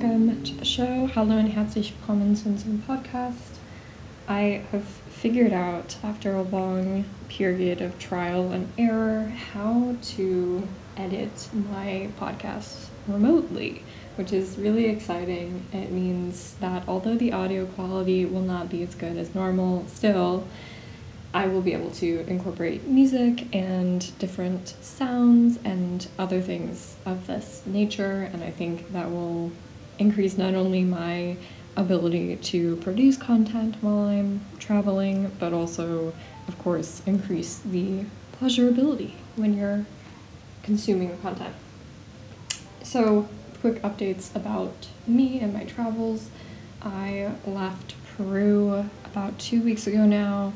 welcome to the show. Hallo und herzlich willkommen zu unserem Podcast. I have figured out after a long period of trial and error how to edit my podcast remotely, which is really exciting. It means that although the audio quality will not be as good as normal, still I will be able to incorporate music and different sounds and other things of this nature, and I think that will increase not only my ability to produce content while I'm traveling, but also, of course, increase the pleasurability when you're consuming content. So, quick updates about me and my travels. I left Peru about two weeks ago now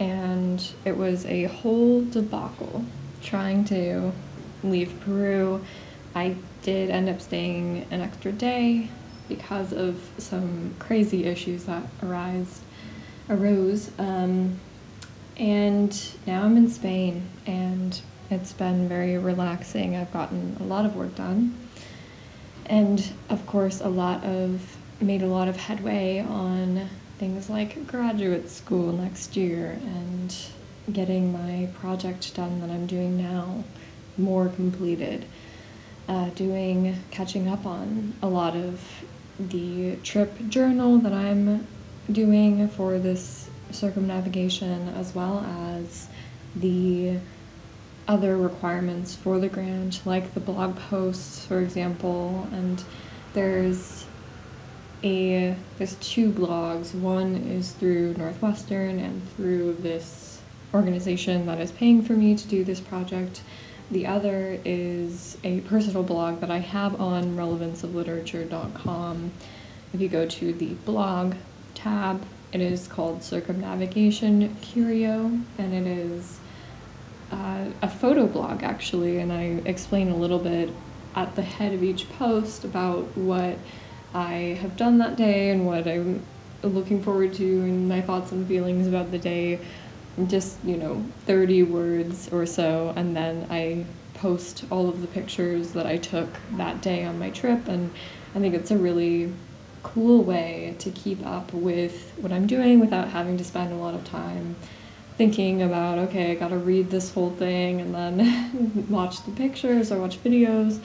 and it was a whole debacle trying to leave Peru. I did end up staying an extra day because of some crazy issues that arise arose. Um, and now I'm in Spain, and it's been very relaxing. I've gotten a lot of work done, and of course, a lot of made a lot of headway on things like graduate school next year and getting my project done that I'm doing now more completed. Uh, doing, catching up on a lot of the trip journal that I'm doing for this circumnavigation, as well as the other requirements for the grant, like the blog posts, for example. And there's a there's two blogs. One is through Northwestern and through this organization that is paying for me to do this project. The other is a personal blog that I have on relevanceofliterature.com. If you go to the blog tab, it is called Circumnavigation Curio, and it is uh, a photo blog actually, and I explain a little bit at the head of each post about what I have done that day and what I'm looking forward to and my thoughts and feelings about the day. Just, you know, 30 words or so, and then I post all of the pictures that I took that day on my trip. And I think it's a really cool way to keep up with what I'm doing without having to spend a lot of time thinking about, okay, I gotta read this whole thing and then watch the pictures or watch videos.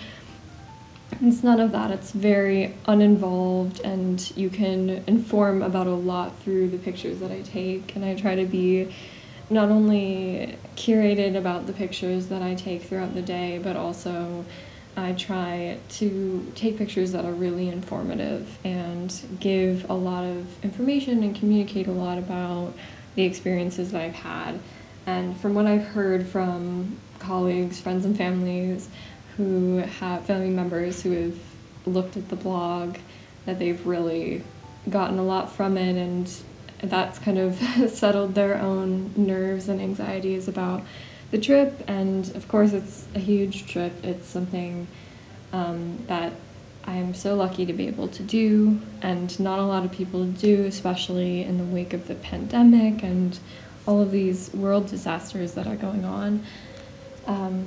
It's none of that. It's very uninvolved, and you can inform about a lot through the pictures that I take. And I try to be not only curated about the pictures that I take throughout the day, but also I try to take pictures that are really informative and give a lot of information and communicate a lot about the experiences that I've had. And from what I've heard from colleagues, friends, and families, who have family members who have looked at the blog that they've really gotten a lot from it and that's kind of settled their own nerves and anxieties about the trip. And of course it's a huge trip. It's something um, that i'm so lucky to be able to do. And not a lot of people do especially in the wake of the pandemic and all of these world disasters that are going on. Um,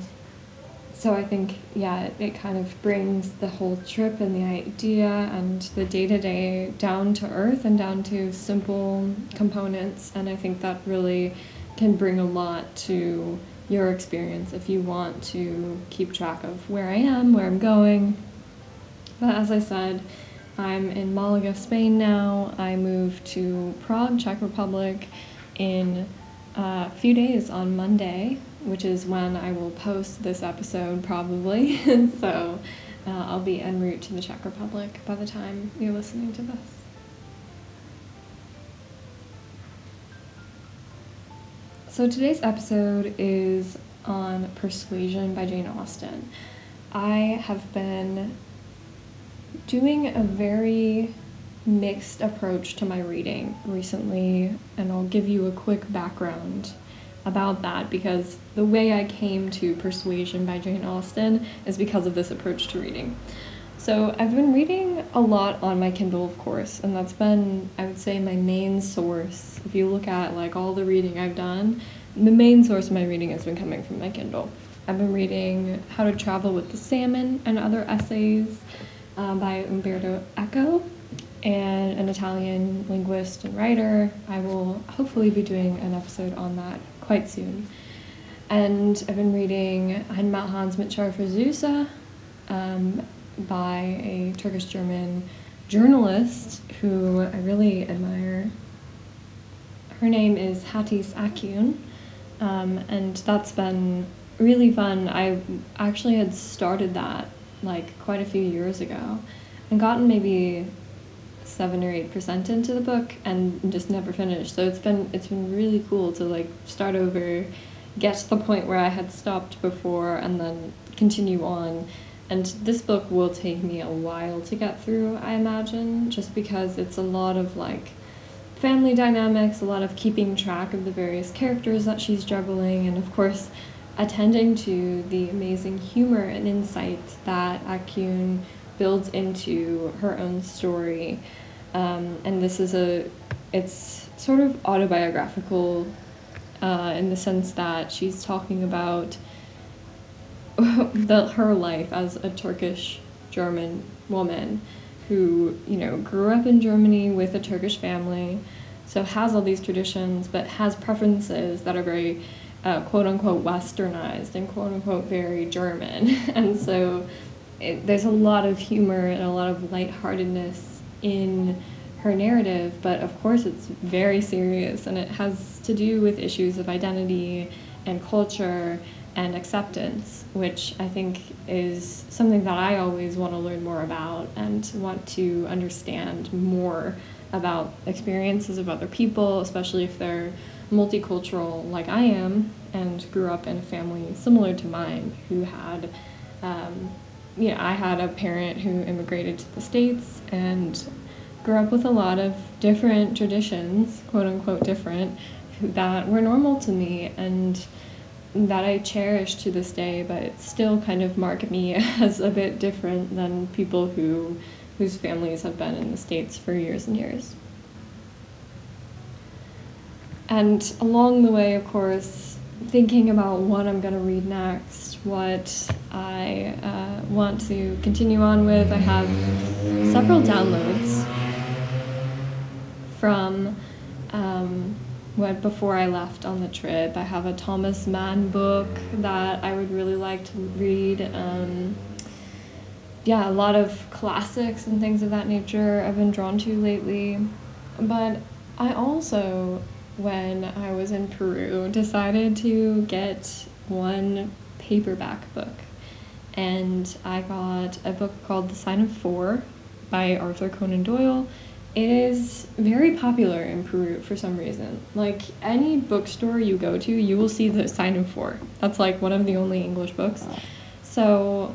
so I think, yeah, it, it kind of brings the whole trip and the idea and the day to day down to earth and down to simple components. And I think that really can bring a lot to your experience if you want to keep track of where I am, where I'm going. But as I said, I'm in Malaga, Spain now. I moved to Prague, Czech Republic in a few days on Monday which is when I will post this episode probably. so uh, I'll be en route to the Czech Republic by the time you're listening to this. So today's episode is on Persuasion by Jane Austen. I have been doing a very mixed approach to my reading recently, and I'll give you a quick background about that because the way I came to Persuasion by Jane Austen is because of this approach to reading. So I've been reading a lot on my Kindle, of course, and that's been, I would say, my main source. If you look at like all the reading I've done, the main source of my reading has been coming from my Kindle. I've been reading How to Travel with the Salmon and other essays, uh, by Umberto Eco, and an Italian linguist and writer. I will hopefully be doing an episode on that quite soon. And I've been reading Ein Hans mit scharfer um, by a Turkish German journalist who I really admire. Her name is Hatice Akyün, um, and that's been really fun. I actually had started that like quite a few years ago and gotten maybe seven or eight percent into the book and just never finished. So it's been it's been really cool to like start over, get to the point where I had stopped before, and then continue on. And this book will take me a while to get through, I imagine, just because it's a lot of like family dynamics, a lot of keeping track of the various characters that she's juggling, and of course, attending to the amazing humor and insight that Akyün builds into her own story. Um, and this is a, it's sort of autobiographical uh, in the sense that she's talking about the, her life as a Turkish German woman who, you know, grew up in Germany with a Turkish family, so has all these traditions, but has preferences that are very uh, quote unquote westernized and quote unquote very German. and so it, there's a lot of humor and a lot of lightheartedness in her narrative, but of course it's very serious and it has to do with issues of identity and culture and acceptance, which I think is something that I always want to learn more about and want to understand more about experiences of other people, especially if they're multicultural like I am and grew up in a family similar to mine who had, um, you know, I had a parent who immigrated to the States and grew up with a lot of different traditions, quote unquote different, that were normal to me and that I cherish to this day, but still kind of mark me as a bit different than people who whose families have been in the States for years and years. And along the way, of course, thinking about what I'm going to read next, what I uh, want to continue on with, I have several downloads from um, what before I left on the trip. I have a Thomas Mann book that I would really like to read. Um, yeah, a lot of classics and things of that nature I've been drawn to lately. But I also when I was in Peru, decided to get one paperback book. And I got a book called The Sign of Four by Arthur Conan Doyle. It is very popular in Peru for some reason. Like any bookstore you go to, you will see The Sign of Four. That's like one of the only English books. So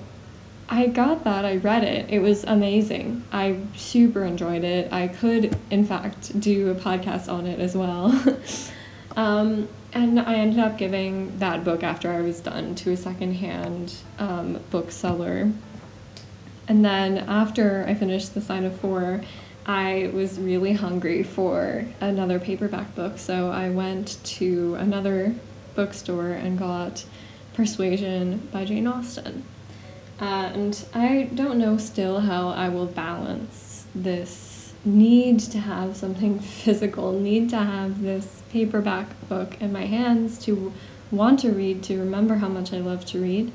I got that. I read it. It was amazing. I super enjoyed it. I could, in fact, do a podcast on it as well. um, and I ended up giving that book after I was done to a secondhand um, bookseller. And then after I finished The Sign of Four, I was really hungry for another paperback book. So I went to another bookstore and got Persuasion by Jane Austen. Uh, and I don't know still how I will balance this need to have something physical, need to have this paperback book in my hands to want to read, to remember how much I love to read,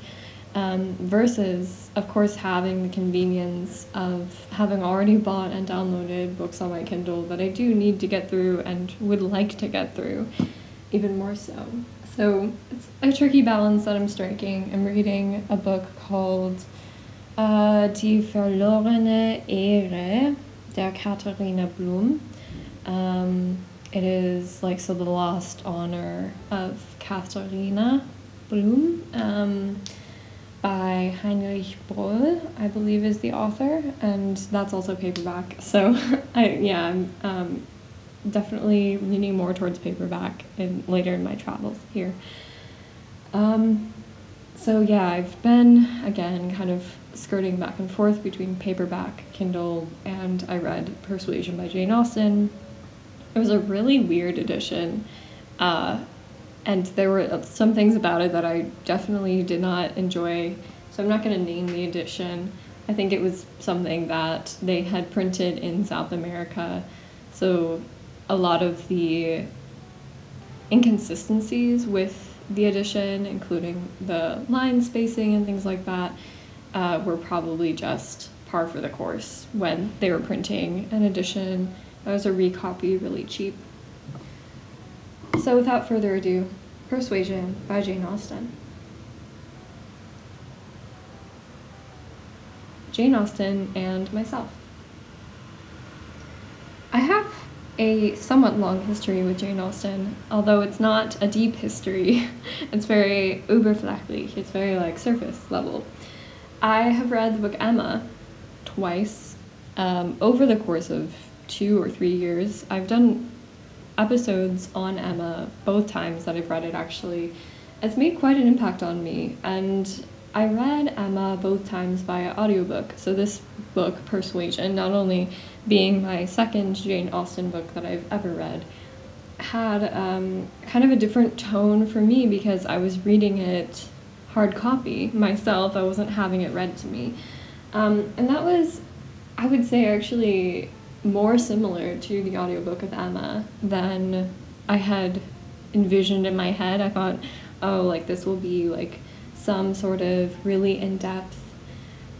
um, versus, of course, having the convenience of having already bought and downloaded books on my Kindle that I do need to get through and would like to get through even more so. So it's a tricky balance that I'm striking. I'm reading a book called uh, Die verlorene Ehre der Katharina Blum. Um, it is like so the lost honor of Katharina Blum um, by Heinrich Böll, I believe is the author, and that's also paperback. So I yeah, I'm um, definitely leaning more towards paperback in later in my travels here. Um, so yeah, I've been again kind of skirting back and forth between paperback, Kindle, and I read Persuasion by Jane Austen. It was a really weird edition, uh, and there were some things about it that I definitely did not enjoy. So I'm not going to name the edition, I think it was something that they had printed in South America. So a lot of the inconsistencies with the edition, including the line spacing and things like that, uh, were probably just par for the course when they were printing an edition that was a recopy really cheap. So without further ado, Persuasion by Jane Austen. Jane Austen and myself. I have a somewhat long history with Jane Austen, although it's not a deep history. it's very oberflächlich, it's very like surface level. I have read the book Emma twice um, over the course of two or three years. I've done episodes on Emma both times that I've read it actually. It's made quite an impact on me, and I read Emma both times via audiobook. So, this book, Persuasion, not only being my second Jane Austen book that I've ever read, had um, kind of a different tone for me because I was reading it hard copy myself. I wasn't having it read to me. Um, and that was, I would say, actually more similar to the audiobook of Emma than I had envisioned in my head. I thought, oh, like this will be like some sort of really in depth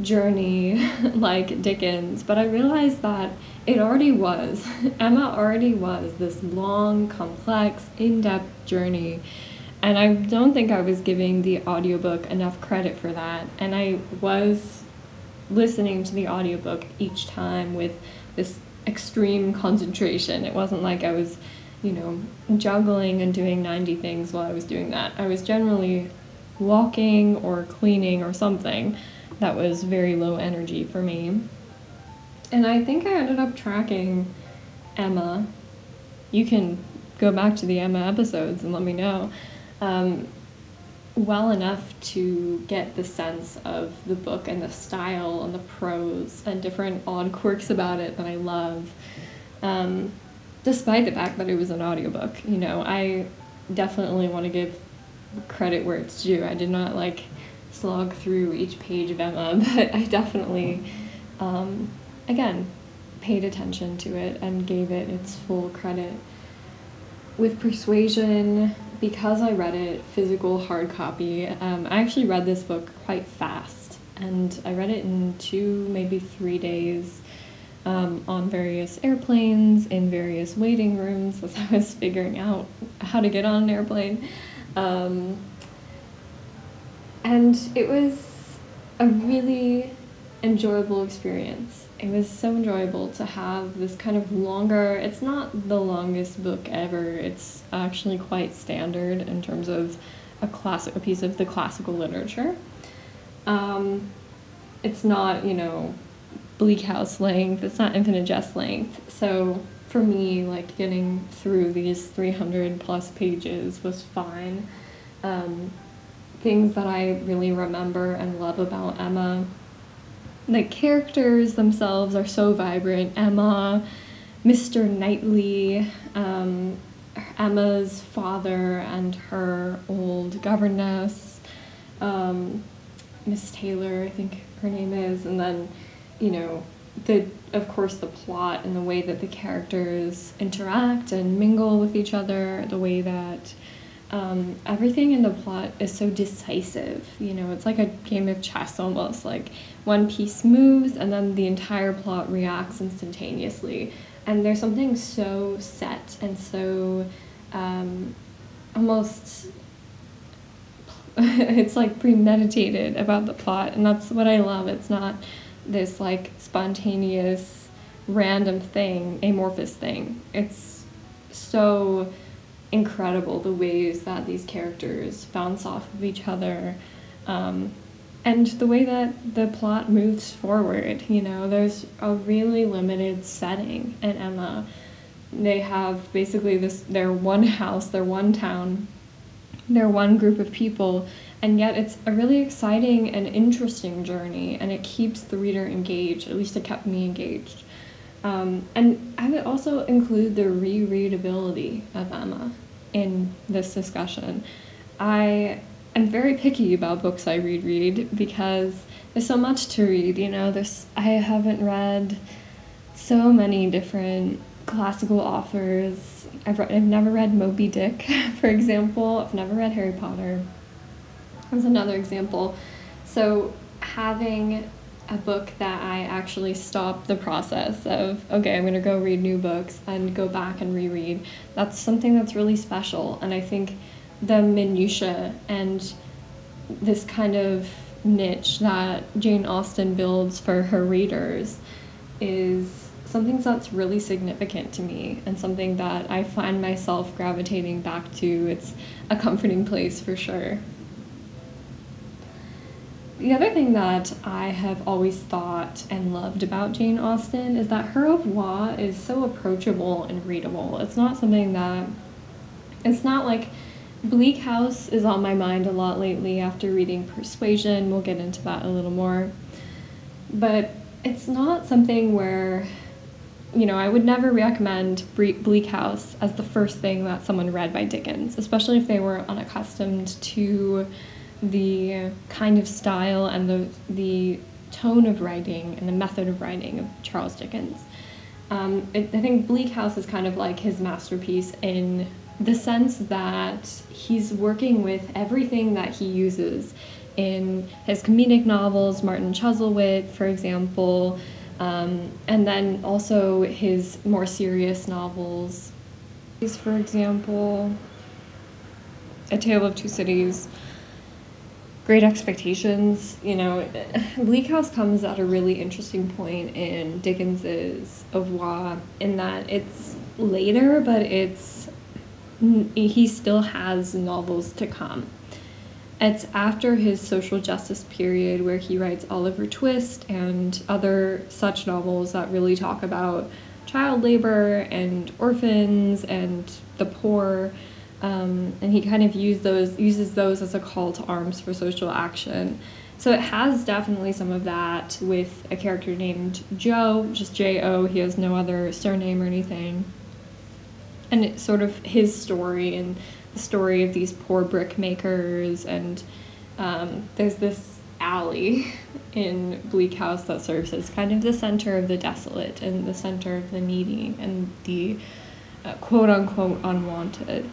journey like Dickens, but I realized that it already was. Emma already was this long, complex, in depth journey. And I don't think I was giving the audiobook enough credit for that. And I was listening to the audiobook each time with this extreme concentration. It wasn't like I was, you know, juggling and doing 90 things while I was doing that. I was generally walking or cleaning or something that was very low energy for me. And I think I ended up tracking Emma. You can go back to the Emma episodes and let me know. Um, well enough to get the sense of the book and the style and the prose and different odd quirks about it that I love. Um, despite the fact that it was an audiobook, you know, I definitely want to give credit where it's due. I did not like slog through each page of Emma, but I definitely, um, again, paid attention to it and gave it its full credit. With Persuasion, because I read it physical hard copy, um, I actually read this book quite fast, and I read it in two, maybe three days. Um, on various airplanes, in various waiting rooms as I was figuring out how to get on an airplane. Um, and it was a really enjoyable experience it was so enjoyable to have this kind of longer it's not the longest book ever. It's actually quite standard in terms of a classic a piece of the classical literature. Um, it's not you know bleak house length it's not infinite jest length. So for me like getting through these 300 plus pages was fine. Um, things that i really remember and love about emma the characters themselves are so vibrant. Emma, Mr. Knightley, um, Emma's father and her old governess, um, Miss Taylor, I think her name is, and then, you know, the of course the plot and the way that the characters interact and mingle with each other, the way that um, everything in the plot is so decisive. You know, it's like a game of chess almost. Like one piece moves and then the entire plot reacts instantaneously. And there's something so set and so um, almost it's like premeditated about the plot and that's what I love. It's not this like spontaneous random thing, amorphous thing. It's so incredible the ways that these characters bounce off of each other um, and the way that the plot moves forward you know there's a really limited setting in emma they have basically this their one house their one town their one group of people and yet it's a really exciting and interesting journey and it keeps the reader engaged at least it kept me engaged um, and I would also include the rereadability of Emma in this discussion. I am very picky about books I read read because there's so much to read, you know. There's I haven't read so many different classical authors. I've read, I've never read Moby Dick, for example. I've never read Harry Potter. That's another example. So having a book that I actually stop the process of, okay, I'm going to go read new books and go back and reread. That's something that's really special. And I think the minutiae and this kind of niche that Jane Austen builds for her readers is something that's really significant to me and something that I find myself gravitating back to. It's a comforting place for sure. The other thing that I have always thought and loved about Jane Austen is that her oeuvre is so approachable and readable. It's not something that, it's not like Bleak House is on my mind a lot lately after reading Persuasion. We'll get into that a little more. But it's not something where, you know, I would never recommend Bleak House as the first thing that someone read by Dickens, especially if they were unaccustomed to the kind of style and the the tone of writing and the method of writing of Charles Dickens. Um, it, I think Bleak House is kind of like his masterpiece in the sense that he's working with everything that he uses in his comedic novels, Martin Chuzzlewit, for example, um, and then also his more serious novels. For example, A Tale of Two Cities, Great Expectations, you know, Bleak House comes at a really interesting point in Dickens's oeuvre in that it's later, but it's he still has novels to come. It's after his social justice period where he writes Oliver Twist and other such novels that really talk about child labor and orphans and the poor um, and he kind of those uses those as a call to arms for social action. So it has definitely some of that with a character named Jo, just J O. He has no other surname or anything. And it's sort of his story and the story of these poor brick makers. And um, there's this alley in Bleak House that serves as kind of the center of the desolate and the center of the needy and the uh, quote unquote unwanted.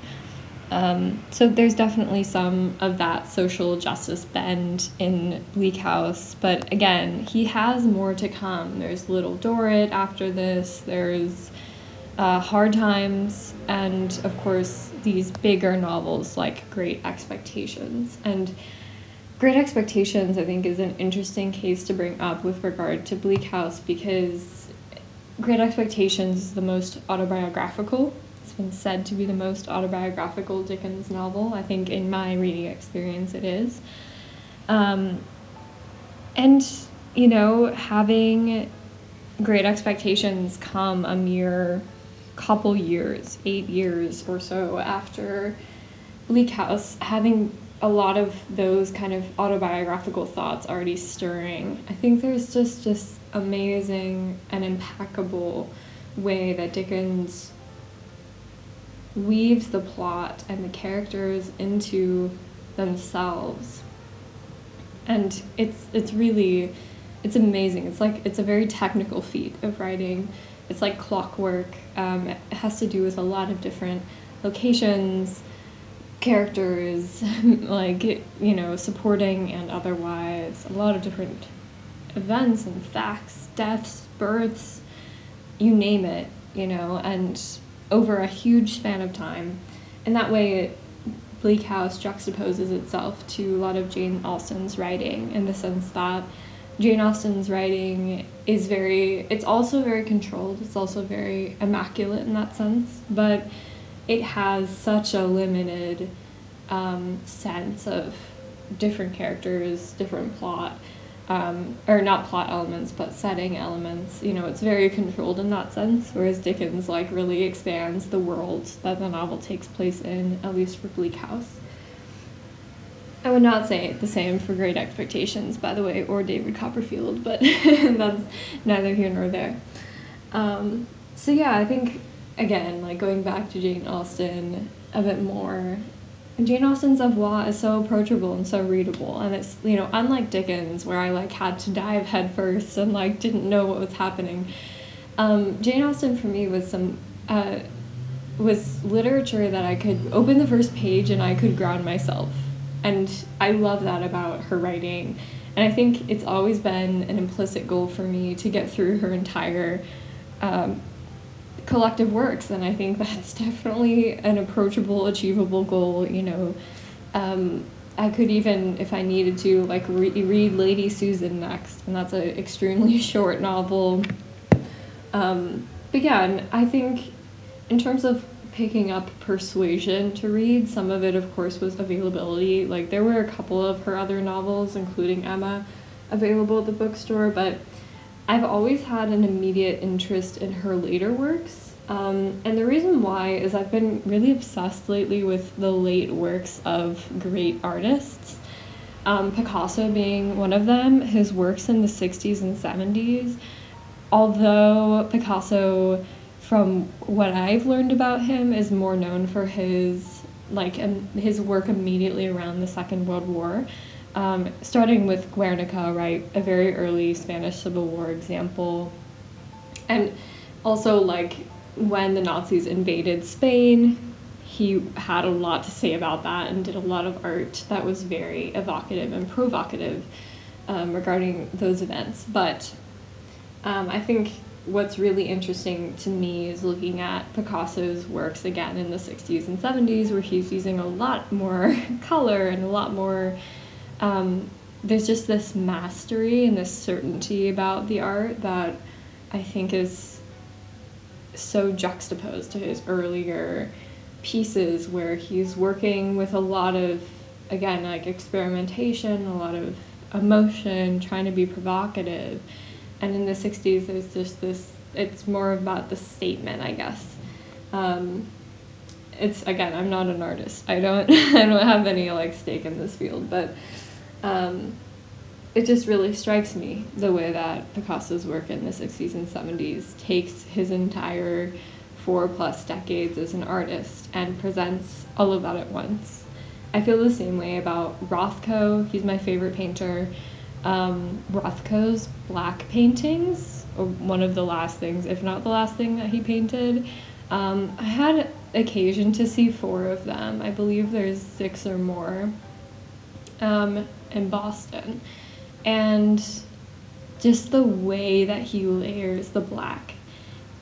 Um, so there's definitely some of that social justice bend in Bleak House, but again, he has more to come. There's Little Dorrit after this. There's uh, Hard Times, and of course these bigger novels like Great Expectations. And Great Expectations, I think, is an interesting case to bring up with regard to Bleak House because Great Expectations is the most autobiographical It's been said to be the most autobiographical Dickens novel. I think in my reading experience it is. Um, and, you know, having great expectations come a mere couple years, eight years or so after Bleak House, having a lot of those kind of autobiographical thoughts already stirring. I think there's just this amazing and impeccable way that Dickens weaves the plot and the characters into themselves. And it's it's really it's amazing. It's like it's a very technical feat of writing. It's like clockwork. Um, it has to do with a lot of different locations, characters, like you know, supporting and otherwise. A lot of different events and facts, deaths, births, you name it. You know, and over a huge span of time. And that way, Bleak House juxtaposes itself to a lot of Jane Austen's writing in the sense that Jane Austen's writing is very, it's also very controlled, it's also very immaculate in that sense, but it has such a limited um, sense of different characters, different plot, um, or not plot elements, but setting elements. You know, it's very controlled in that sense, whereas Dickens like really expands the world that the novel takes place in, at least for Bleak House. I would not say the same for Great Expectations, by the way, or David Copperfield, but that's neither here nor there. Um, so yeah, I think again, like going back to Jane Austen a bit more, Jane Austen's oeuvre is so approachable and so readable, and it's you know unlike Dickens where I like had to dive headfirst and like didn't know what was happening. Um, Jane Austen for me was some uh, was literature that I could open the first page and I could ground myself, and I love that about her writing, and I think it's always been an implicit goal for me to get through her entire. Um, collective works. And i think that's definitely an approachable achievable goal you know. Um, i could even if i needed to like re- read lady susan next. And that's an extremely short novel. Um, but yeah and i think in terms of picking up persuasion to read some of it of course was availability like there were a couple of her other novels including emma available at the bookstore but I've always had an immediate interest in her later works. Um, and the reason why is I've been really obsessed lately with the late works of great artists. Um, Picasso being one of them, his works in the 60s and 70s. Although Picasso, from what I've learned about him, is more known for his like um, his work immediately around the Second World War. Um, starting with Guernica, right, a very early Spanish Civil War example, and also like when the Nazis invaded Spain, he had a lot to say about that and did a lot of art that was very evocative and provocative um, regarding those events. But um, I think what's really interesting to me is looking at Picasso's works again in the 60s and 70s, where he's using a lot more color and a lot more um, there's just this mastery and this certainty about the art that I think is so juxtaposed to his earlier pieces where he's working with a lot of again like experimentation a lot of emotion trying to be provocative and in the 60s there's just this it's more about the statement i guess um, it's again i'm not an artist i don't i don't have any like stake in this field but um, it just really strikes me the way that Picasso's work in the 60s and 70s takes his entire four plus decades as an artist and presents all of that at once. I feel the same way about Rothko. He's my favorite painter. Um, Rothko's black paintings, or one of the last things, if not the last thing that he painted. Um, I had occasion to see four of them. I believe there's six or more um, in Boston. And just the way that he layers the black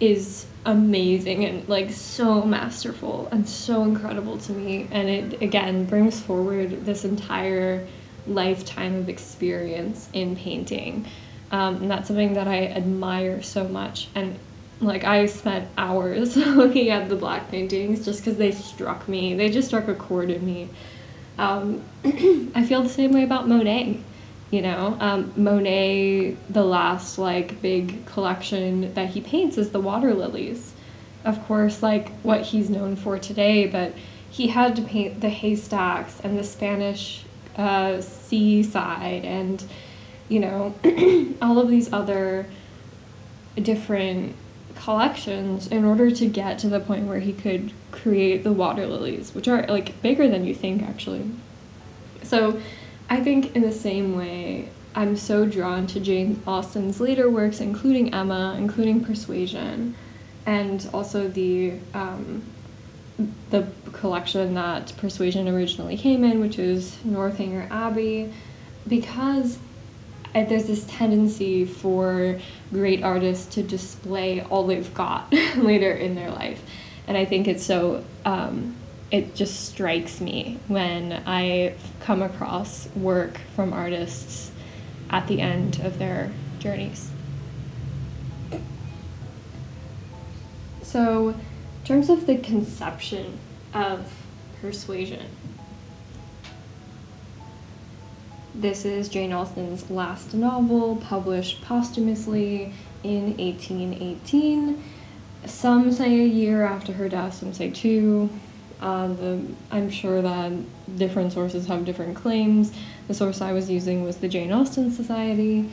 is amazing and like so masterful and so incredible to me. And it again brings forward this entire lifetime of experience in painting. Um, and that's something that I admire so much. And like I spent hours looking at the black paintings just because they struck me. They just struck a chord in me. Um, I feel the same way about Monet. You know, um, Monet, the last like big collection that he paints is the water lilies. Of course, like what he's known for today, but he had to paint the haystacks and the Spanish uh, seaside and, you know, all of these other different collections in order to get to the point where he could create the water lilies, which are like bigger than you think actually. So I think in the same way, I'm so drawn to Jane Austen's later works, including Emma, including Persuasion, and also the um, the collection that Persuasion originally came in, which is Northanger Abbey, because there's this tendency for great artists to display all they've got later in their life. And I think it's so, um, it just strikes me when I come across work from artists at the end of their journeys. So, in terms of the conception of persuasion, This is Jane Austen's last novel, published posthumously in 1818. Some say a year after her death, some say two. Uh, the, I'm sure that different sources have different claims. The source I was using was the Jane Austen Society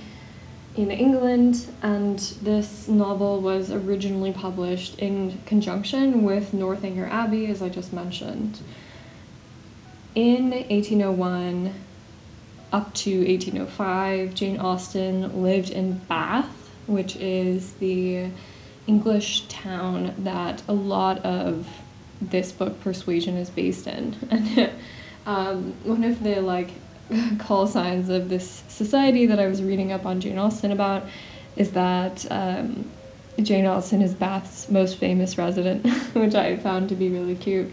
in England, and this novel was originally published in conjunction with Northanger Abbey, as I just mentioned. in 1801 up to 1805, Jane Austen lived in Bath, which is the English town that a lot of this book, Persuasion, is based in. And um, one of the like call signs of this society that I was reading up on Jane Austen about is that um, Jane Austen is Bath's most famous resident, which I found to be really cute.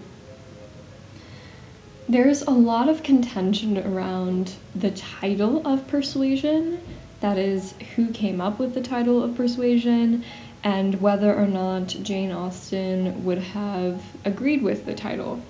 There's a lot of contention around the title of Persuasion, that is, who came up with the title of Persuasion, and whether or not Jane Austen would have agreed with the title,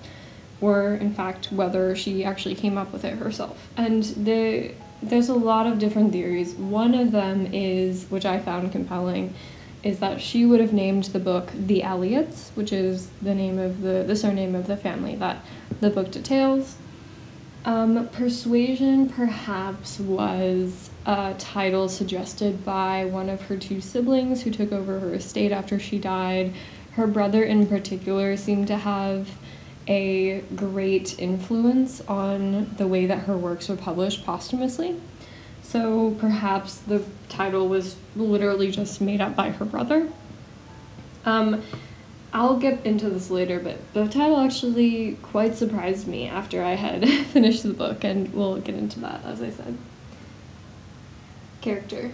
or in fact, whether she actually came up with it herself. And the, there's a lot of different theories. One of them is, which I found compelling, is that she would have named the book The Elliots, which is the name of the, the surname of the family that the book details. Um, Persuasion perhaps was a title suggested by one of her two siblings who took over her estate after she died. Her brother, in particular, seemed to have a great influence on the way that her works were published posthumously. So perhaps the title was literally just made up by her brother. Um, I'll get into this later, but the title actually quite surprised me after I had finished the book, and we'll get into that, as I said. Character.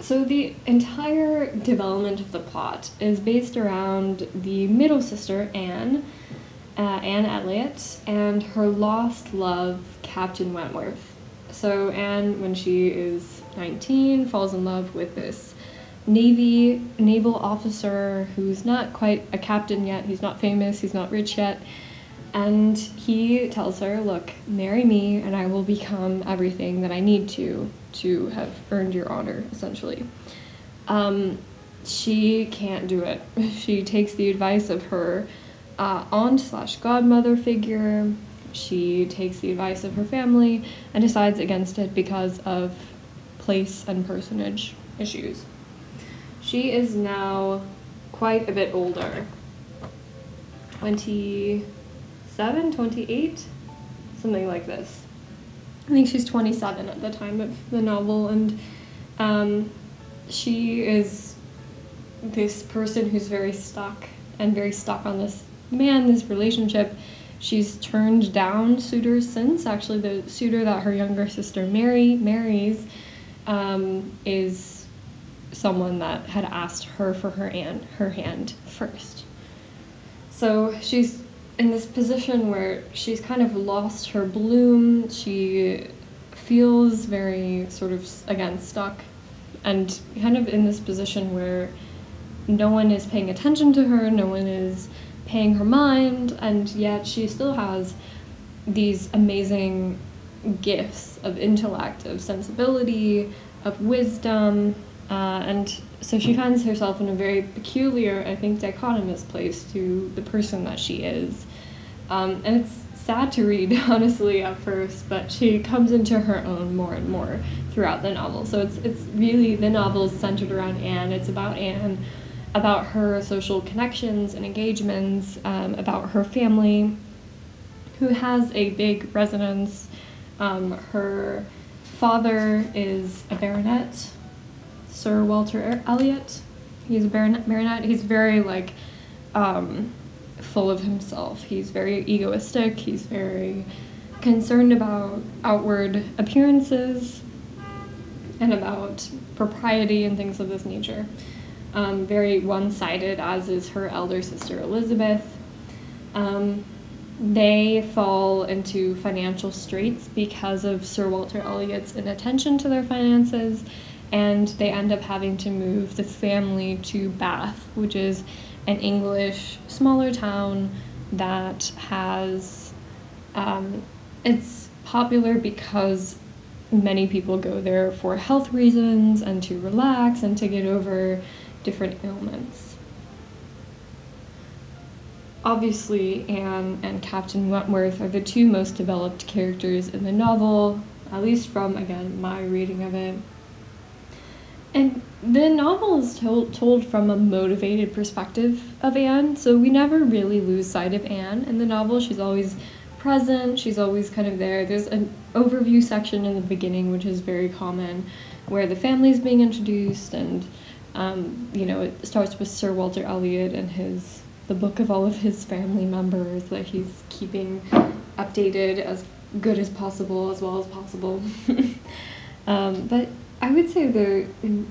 So, the entire development of the plot is based around the middle sister, Anne, uh, Anne Elliot, and her lost love, Captain Wentworth. So Anne, when she is 19, falls in love with this Navy naval officer who's not quite a captain yet. He's not famous. He's not rich yet. And he tells her, "Look, marry me, and I will become everything that I need to to have earned your honor." Essentially, um, she can't do it. She takes the advice of her uh, aunt slash godmother figure. She takes the advice of her family and decides against it because of place and personage issues. She is now quite a bit older 27, 28, something like this. I think she's 27 at the time of the novel, and um, she is this person who's very stuck and very stuck on this man, this relationship. She's turned down suitors since. Actually, the suitor that her younger sister Mary marries um, is someone that had asked her for her her hand first. So she's in this position where she's kind of lost her bloom. She feels very sort of again stuck and kind of in this position where no one is paying attention to her, no one is paying her mind, and yet she still has these amazing gifts of intellect, of sensibility, of wisdom, uh, and so she finds herself in a very peculiar, I think, dichotomous place to the person that she is. Um, and it's sad to read, honestly, at first, but she comes into her own more and more throughout the novel. So it's, it's really, the novel is centered around Anne. It's about Anne about her social connections and engagements, um, about her family, who has a big residence. Um, her father is a baronet, Sir Walter Elliot. He's a baronet. baronet. He's very like um, full of himself. He's very egoistic. He's very concerned about outward appearances and about propriety and things of this nature um, very one sided, as is her elder sister Elizabeth. Um, they fall into financial straits because of Sir Walter Elliot's inattention to their finances, and they end up having to move the family to Bath, which is an English smaller town that has. Um, it's popular because many people go there for health reasons and to relax and to get over different ailments. Obviously, Anne and Captain Wentworth are the two most developed characters in the novel, at least from, again, my reading of it. And the novel is told, told from a motivated perspective of Anne, so we never really lose sight of Anne in the novel. She's always present, she's always kind of there. There's an overview section in the beginning, which is very common, where the family is being introduced, and um, you know, it starts with Sir Walter Elliot and his the book of all of his family members that he's keeping updated as good as possible, as well as possible. um, but I would say the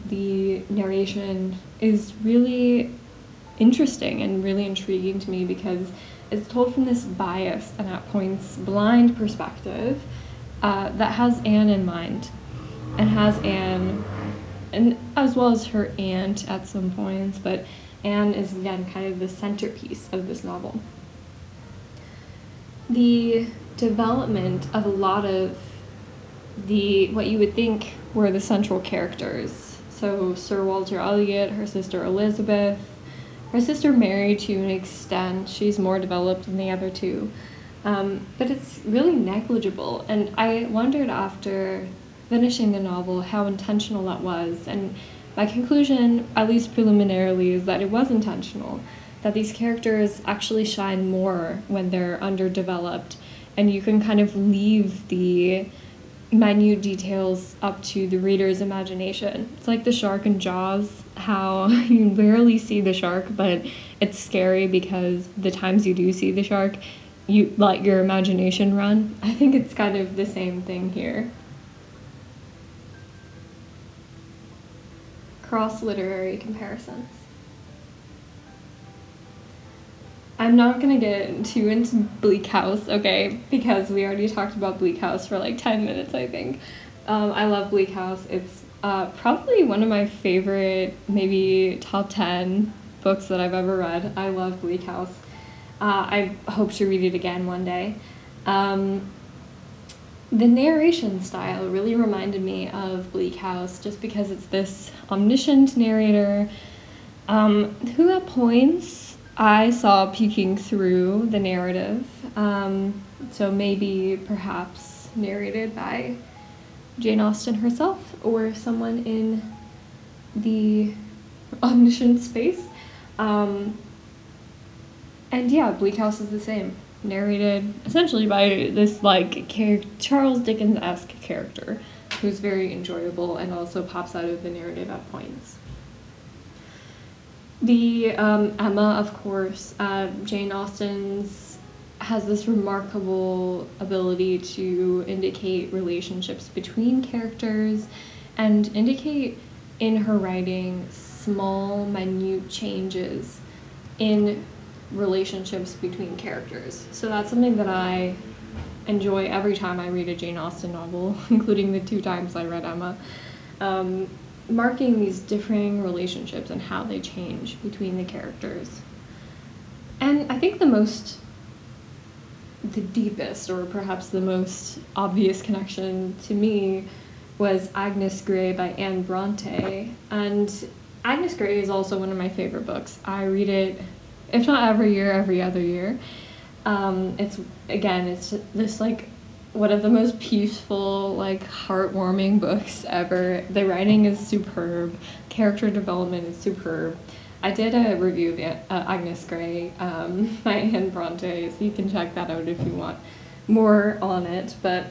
the narration is really interesting and really intriguing to me because it's told from this biased and at points blind perspective uh, that has Anne in mind and has Anne and as well as her aunt at some points, but Anne is again kind of the centerpiece of this novel. The development of a lot of the what you would think were the central characters. So Sir Walter Elliot, her sister Elizabeth, her sister Mary to an extent. She's more developed than the other two. Um, but it's really negligible. And I wondered after finishing the novel how intentional that was. And my conclusion, at least preliminarily, is that it was intentional. That these characters actually shine more when they're underdeveloped. And you can kind of leave the minute details up to the reader's imagination. It's like the shark in Jaws, how you barely see the shark, but it's scary because the times you do see the shark, you let your imagination run. I think it's kind of the same thing here. Cross literary comparisons. I'm not gonna get too into Bleak House, okay, because we already talked about Bleak House for like 10 minutes, I think. Um, I love Bleak House. It's uh, probably one of my favorite, maybe top 10 books that I've ever read. I love Bleak House. Uh, I hope to read it again one day. Um, the narration style really reminded me of Bleak House just because it's this omniscient narrator um, who at points I saw peeking through the narrative. Um, so maybe perhaps narrated by Jane Austen herself or someone in the omniscient space. Um, and yeah, Bleak House is the same. Narrated essentially by this like char- Charles Dickens esque character who's very enjoyable and also pops out of the narrative at points. The um, Emma, of course, uh, Jane Austen's has this remarkable ability to indicate relationships between characters and indicate in her writing small, minute changes in relationships between characters. So that's something that I enjoy every time I read a Jane Austen novel, including the two times I read Emma. Um, marking these differing relationships and how they change between the characters. And I think the most, the deepest, or perhaps the most obvious connection to me was Agnes Grey by Anne Bronte. And Agnes Grey is also one of my favorite books. I read it, if not every year, every other year. Um, it's, again, it's this like one of the most peaceful, like heartwarming books ever. The writing is superb, character development is superb. I did a review of uh, Agnes Grey um, by Anne Bronte, so you can check that out if you want more on it. But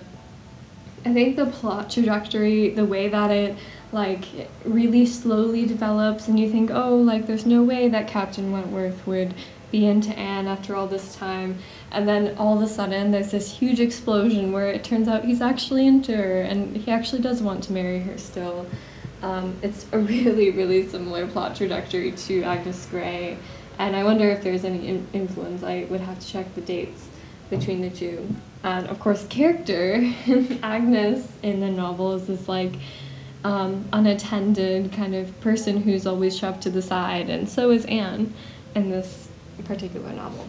I think the plot trajectory, the way that it like really slowly develops, and you think, oh, like there's no way that Captain Wentworth would be into Anne after all this time and then all of a sudden there's this huge explosion where it turns out he's actually into her and he actually does want to marry her still. Um, it's a really, really similar plot trajectory to Agnes Grey, and I wonder if there's any in- influence. I would have to check the dates between the two. And of course, character Agnes in the novel is this like um, unattended kind of person who's always shoved to the side, and so is Anne in this particular novel.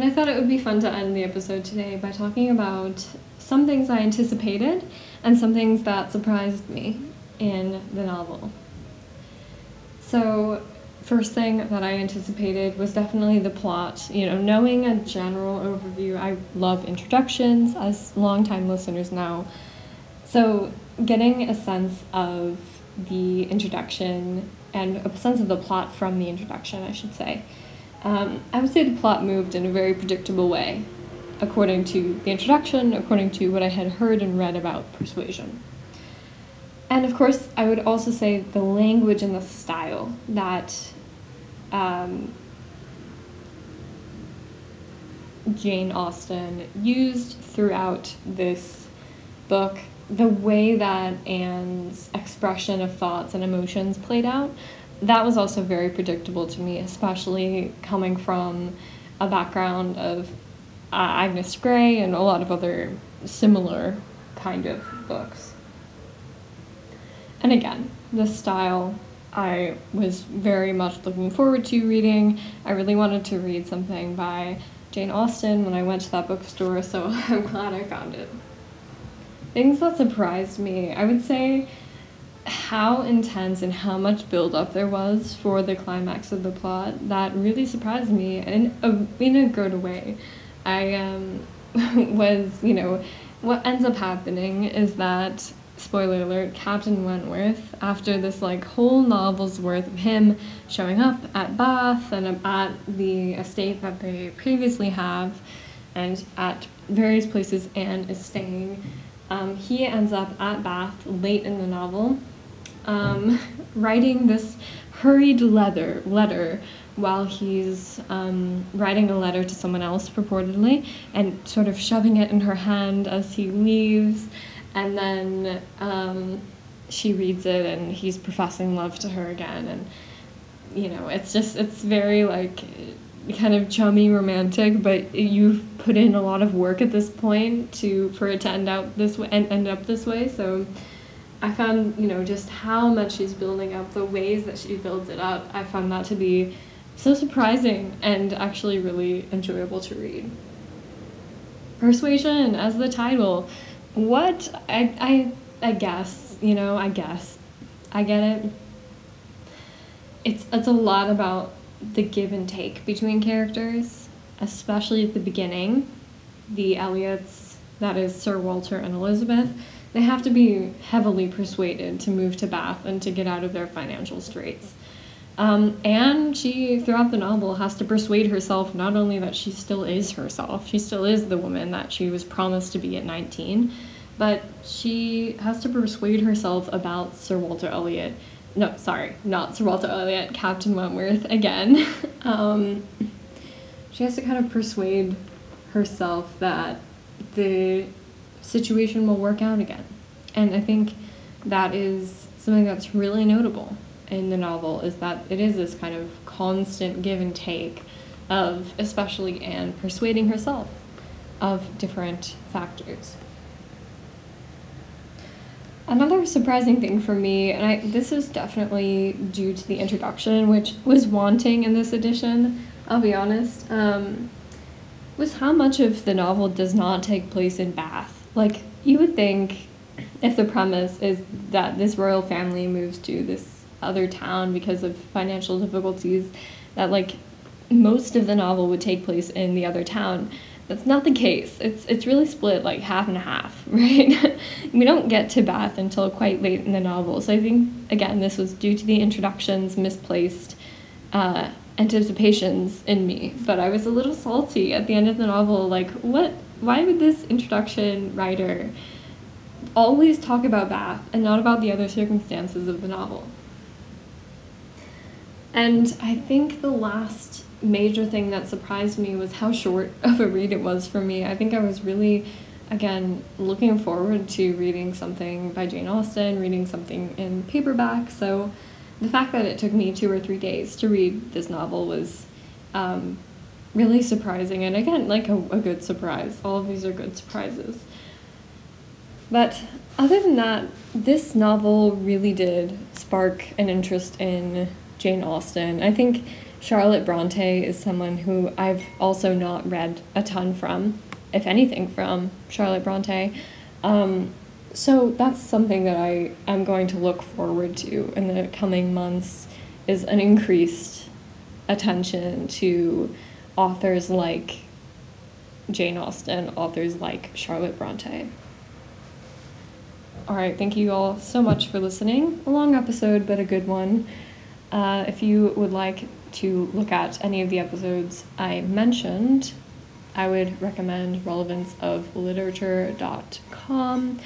And I thought it would be fun to end the episode today by talking about some things I anticipated and some things that surprised me in the novel. So, first thing that I anticipated was definitely the plot. You know, knowing a general overview, I love introductions, as longtime listeners know. So, getting a sense of the introduction and a sense of the plot from the introduction, I should say. Um, I would say the plot moved in a very predictable way, according to the introduction, according to what I had heard and read about persuasion. And of course, I would also say the language and the style that um, Jane Austen used throughout this book, the way that Anne's expression of thoughts and emotions played out, that was also very predictable to me, especially coming from a background of uh, Agnes Grey and a lot of other similar kind of books. And again, the style I was very much looking forward to reading. I really wanted to read something by Jane Austen when I went to that bookstore, so I'm glad I found it. Things that surprised me, I would say how intense and how much build-up there was for the climax of the plot that really surprised me in a, in a good way. I um, was, you know, what ends up happening is that spoiler alert, Captain Wentworth, after this like whole novel's worth of him showing up at Bath and at the estate that they previously have and at various places Anne is staying, um, he ends up at Bath late in the novel, um, writing this hurried letter letter while he's um, writing a letter to someone else purportedly and sort of shoving it in her hand as he leaves. And then um, she reads it and he's professing love to her again. And you know it's just it's very like kind of chummy romantic but you've put in a lot of work at this point to for it to end out this way and end up this way. So i found you know just how much she's building up the ways that she builds it up i found that to be so surprising and actually really enjoyable to read persuasion as the title what I I I guess you know I guess I get it. It's it's a lot about the give and take between characters, especially at the beginning. The Elliots, that is Sir Walter and Elizabeth, they have to be heavily persuaded to move to Bath and to get out of their financial straits. Um, and she, throughout the novel, has to persuade herself not only that she still is herself, she still is the woman that she was promised to be at 19, but she has to persuade herself about Sir Walter Elliot. No, sorry, not Sir Walter Elliot, Captain Wentworth again. um, she has to kind of persuade herself that the situation will work out again. And I think that is something that's really notable in the novel is that it is this kind of constant give and take of especially Anne persuading herself of different factors. Another surprising thing for me, and I, this is definitely due to the introduction, which was wanting in this edition, I'll be honest, um, was how much of the novel does not take place in Bath. Like, you would think if the premise is that this royal family moves to this other town because of financial difficulties that like most of the novel would take place in the other town. That's not the case. It's it's really split like half and half, right? we don't get to Bath until quite late in the novel. So I think again this was due to the introductions misplaced uh, anticipations in me. But I was a little salty at the end of the novel. Like what? Why would this introduction writer always talk about Bath and not about the other circumstances of the novel? And I think the last major thing that surprised me was how short of a read it was for me. I think I was really, again, looking forward to reading something by Jane Austen, reading something in paperback. So the fact that it took me two or three days to read this novel was um, really surprising. And again, like a, a good surprise. All of these are good surprises. But other than that, this novel really did spark an interest in Jane Austen. I think Charlotte Bronte is someone who I've also not read a ton from, if anything, from Charlotte Bronte. Um, so that's something that I am going to look forward to in the coming months is an increased attention to authors like Jane Austen, authors like Charlotte Bronte. All right, thank you all so much for listening. A long episode, but a good one. Uh, if you would like to look at any of the episodes I mentioned, I would recommend relevanceofliterature.com.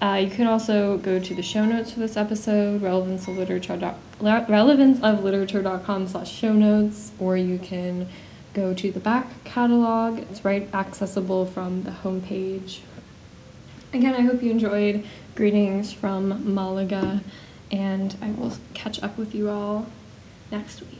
Uh, you can also go to the show notes for this episode, relevanceofliterature, relevanceofliterature.com slash show notes, or you can go to the back catalog. It's right accessible from the homepage. Again, I hope you enjoyed. Greetings from Malaga, and I will catch up with you all next week.